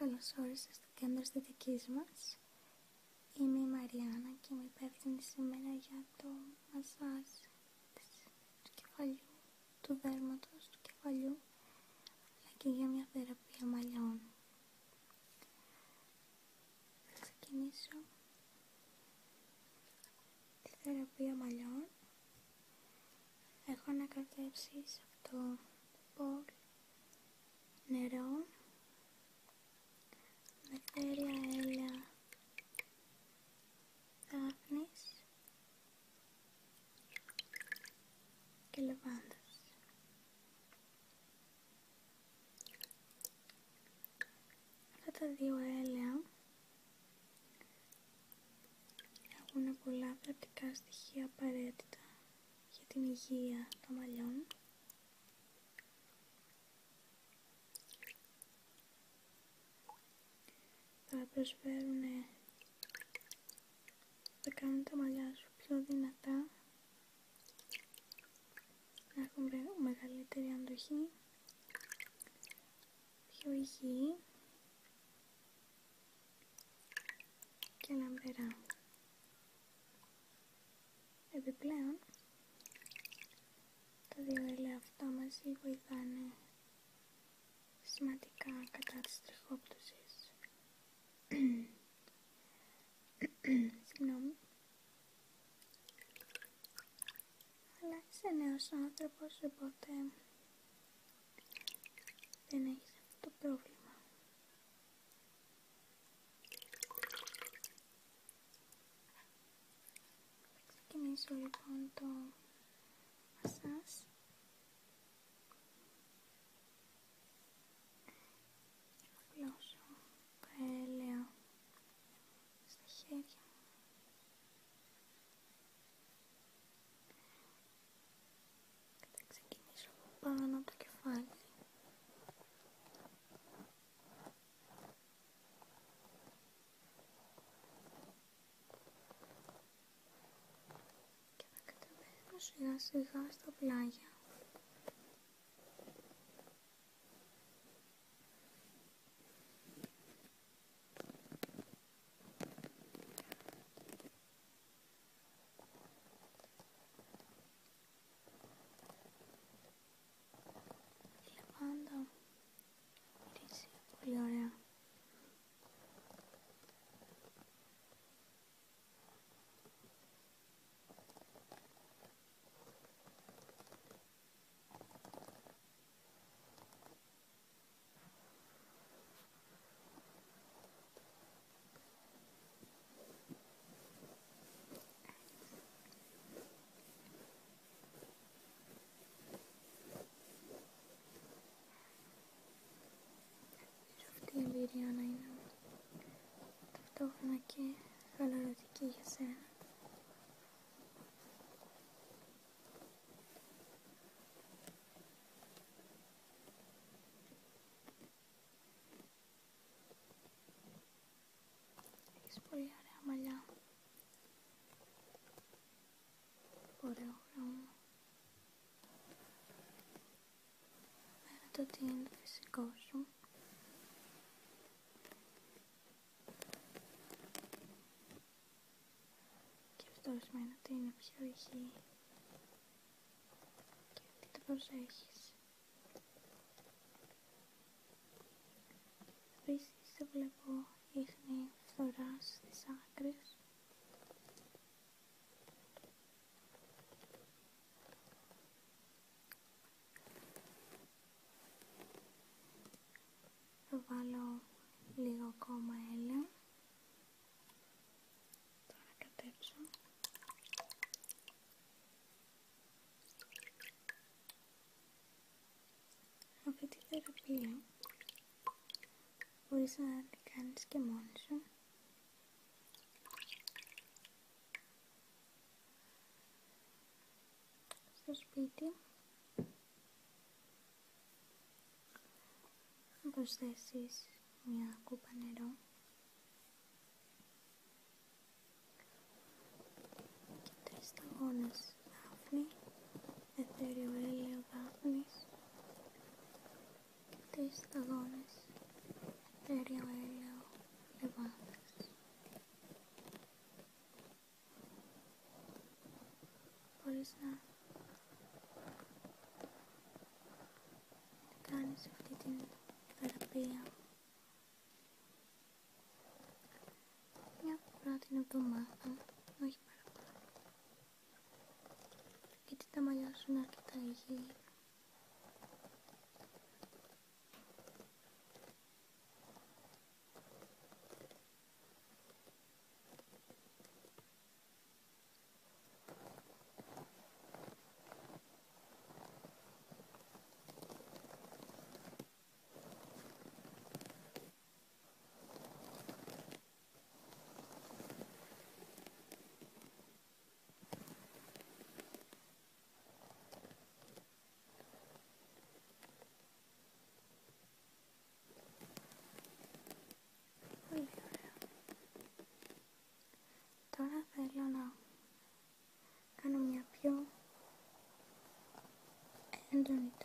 καλώς όρισες στο κέντρο αισθητικής μας. Είμαι η Μαριάννα και είμαι υπεύθυνη σήμερα για το μασάζ του κεφαλιού, του δέρματος, του κεφαλιού, αλλά και για μια θεραπεία μαλλιών. Θα ξεκινήσω τη θεραπεία μαλλιών. Έχω ανακατεύσει σε αυτό το μπολ νερό νεκτέρια έλαια δάφνης και λεβάντας. Αυτά τα δύο έλαια έχουν πολλά πρακτικά στοιχεία απαραίτητα για την υγεία των μαλλιών. Προσφέρουν θα κάνουν τα μαλλιά σου πιο δυνατά. Να έχουν μεγαλύτερη αντοχή. Πιο υγιή. Και λαμπερά επιπλέον τα δύο έλαια αυτά μαζί βοηθάνε σημαντικά κατά της τριχόπτωσης Συγγνώμη. Αλλά είσαι νέος άνθρωπος, οπότε δεν έχεις αυτό το πρόβλημα. Θα ξεκινήσω λοιπόν το μασάζ. πάνω το κεφάλι. Και θα κατεβαίνω σιγά σιγά στα πλάγια. Πολύ ωραία. εμπειρία να είναι ταυτόχρονα και χαλαρωτική για σένα. Έχεις πολύ ωραία μαλλιά. Ωραίο χρώμα. Φαίνεται ότι είναι φυσικό σου. Αυτό σημαίνει ότι είναι πιο υγιή και ότι το προσέχεις. Επίσης το βλέπω ίχνη φθοράς στις άκρες. Θα βάλω λίγο ακόμα έλαιο. Αυτή τη θεραπεία μπορείς να την κάνεις και μόνη σου. Στο σπίτι. Να προσθέσεις μια κούπα νερό. Και τρεις σταγόνες δάφνη, εθέριο έλαιο δάφνης de Estalones, Feria Aéreo Levantas. Μπορείς να κάνεις αυτή την θεραπεία μια φορά την εβδομάδα, όχι παραπάνω. Γιατί τα μαλλιά σου είναι αρκετά υγιή.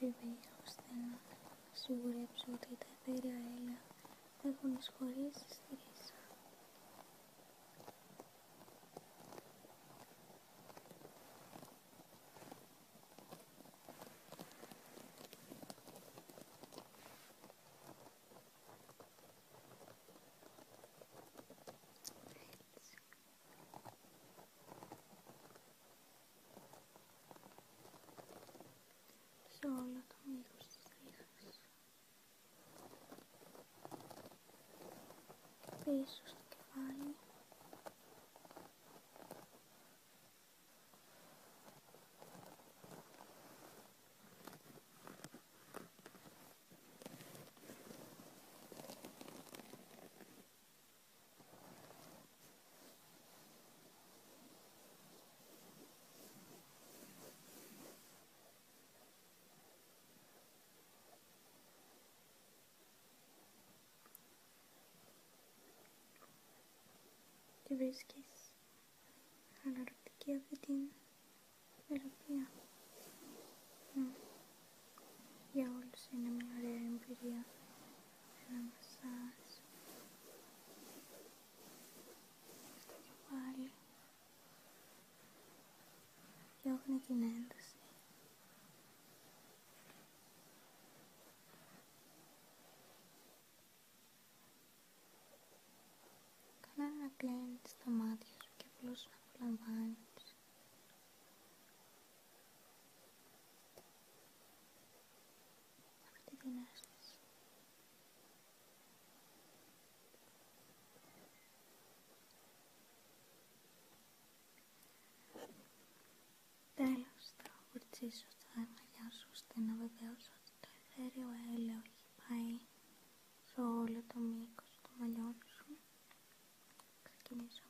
Έντονη τριβή ώστε να σιγουρέψω ότι τα εθέρια έλαια έχουν εισχωρήσει στη ρίζα. Έτσι. Σε όλο το μήκος της ρίζας. Και Τη βρίσκεις χαλαρωτική αυτή την μελωδία. Μμ. Για όλους είναι μια ωραία εμπειρία. Ένα μασάζ. Στο κεφάλι. Διώχνει την ένταση. Κάνε να κλείνεις τα μάτια σου και απλώς να απολαμβάνεις. Αυτή την αίσθηση. Τέλος, θα βουρτσίσω τα μαλλιά σου ώστε να βεβαιώσω ότι το εθέριο έλαιο έχει πάει σε όλο το μήκος των μαλλιών σου.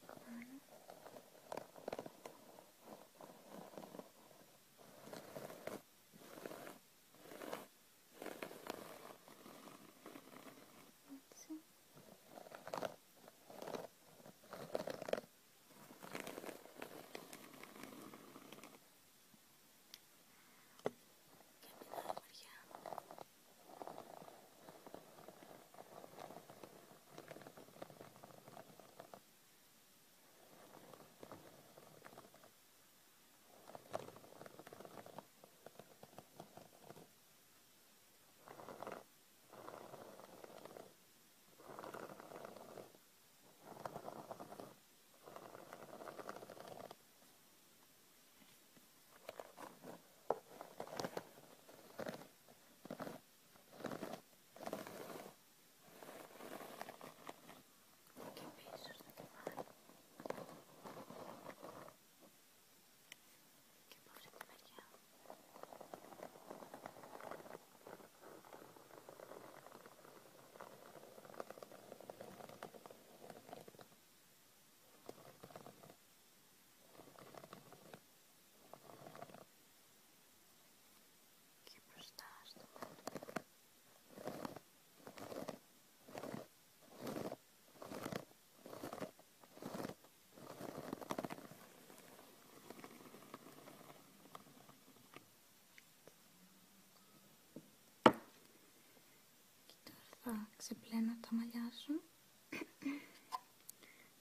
Θα ξεπλένω τα μαλλιά σου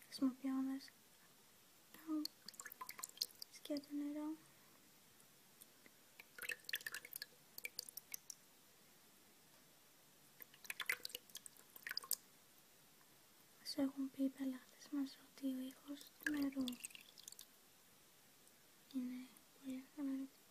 χρησιμοποιώντας το σκέτο νερό. μας έχουν πει οι πελάτες μας ότι ο ήχος του νερού είναι πολύ αναλυτικός.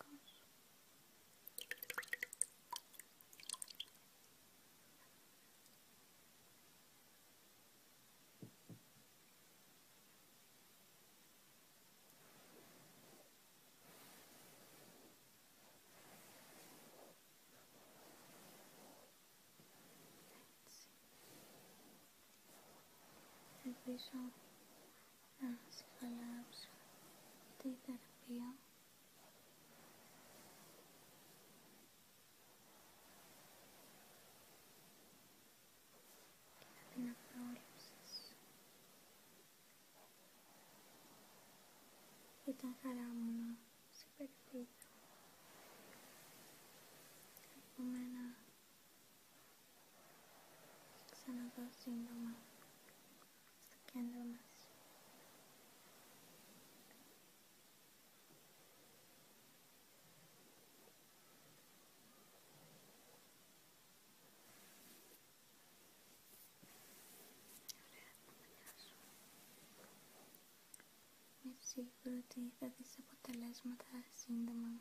Ελπίζω να σε χαλάψω τη θεραπεία και να την απρόλεψες. Ήταν χαρά μου να σε περιποιηθώ. Εύχομαι να σε ξαναδώ σύντομα στο κέντρο μας. Ωραία, γεια σου. Είμαι σίγουρη ότι θα δεις αποτελέσματα σύντομα.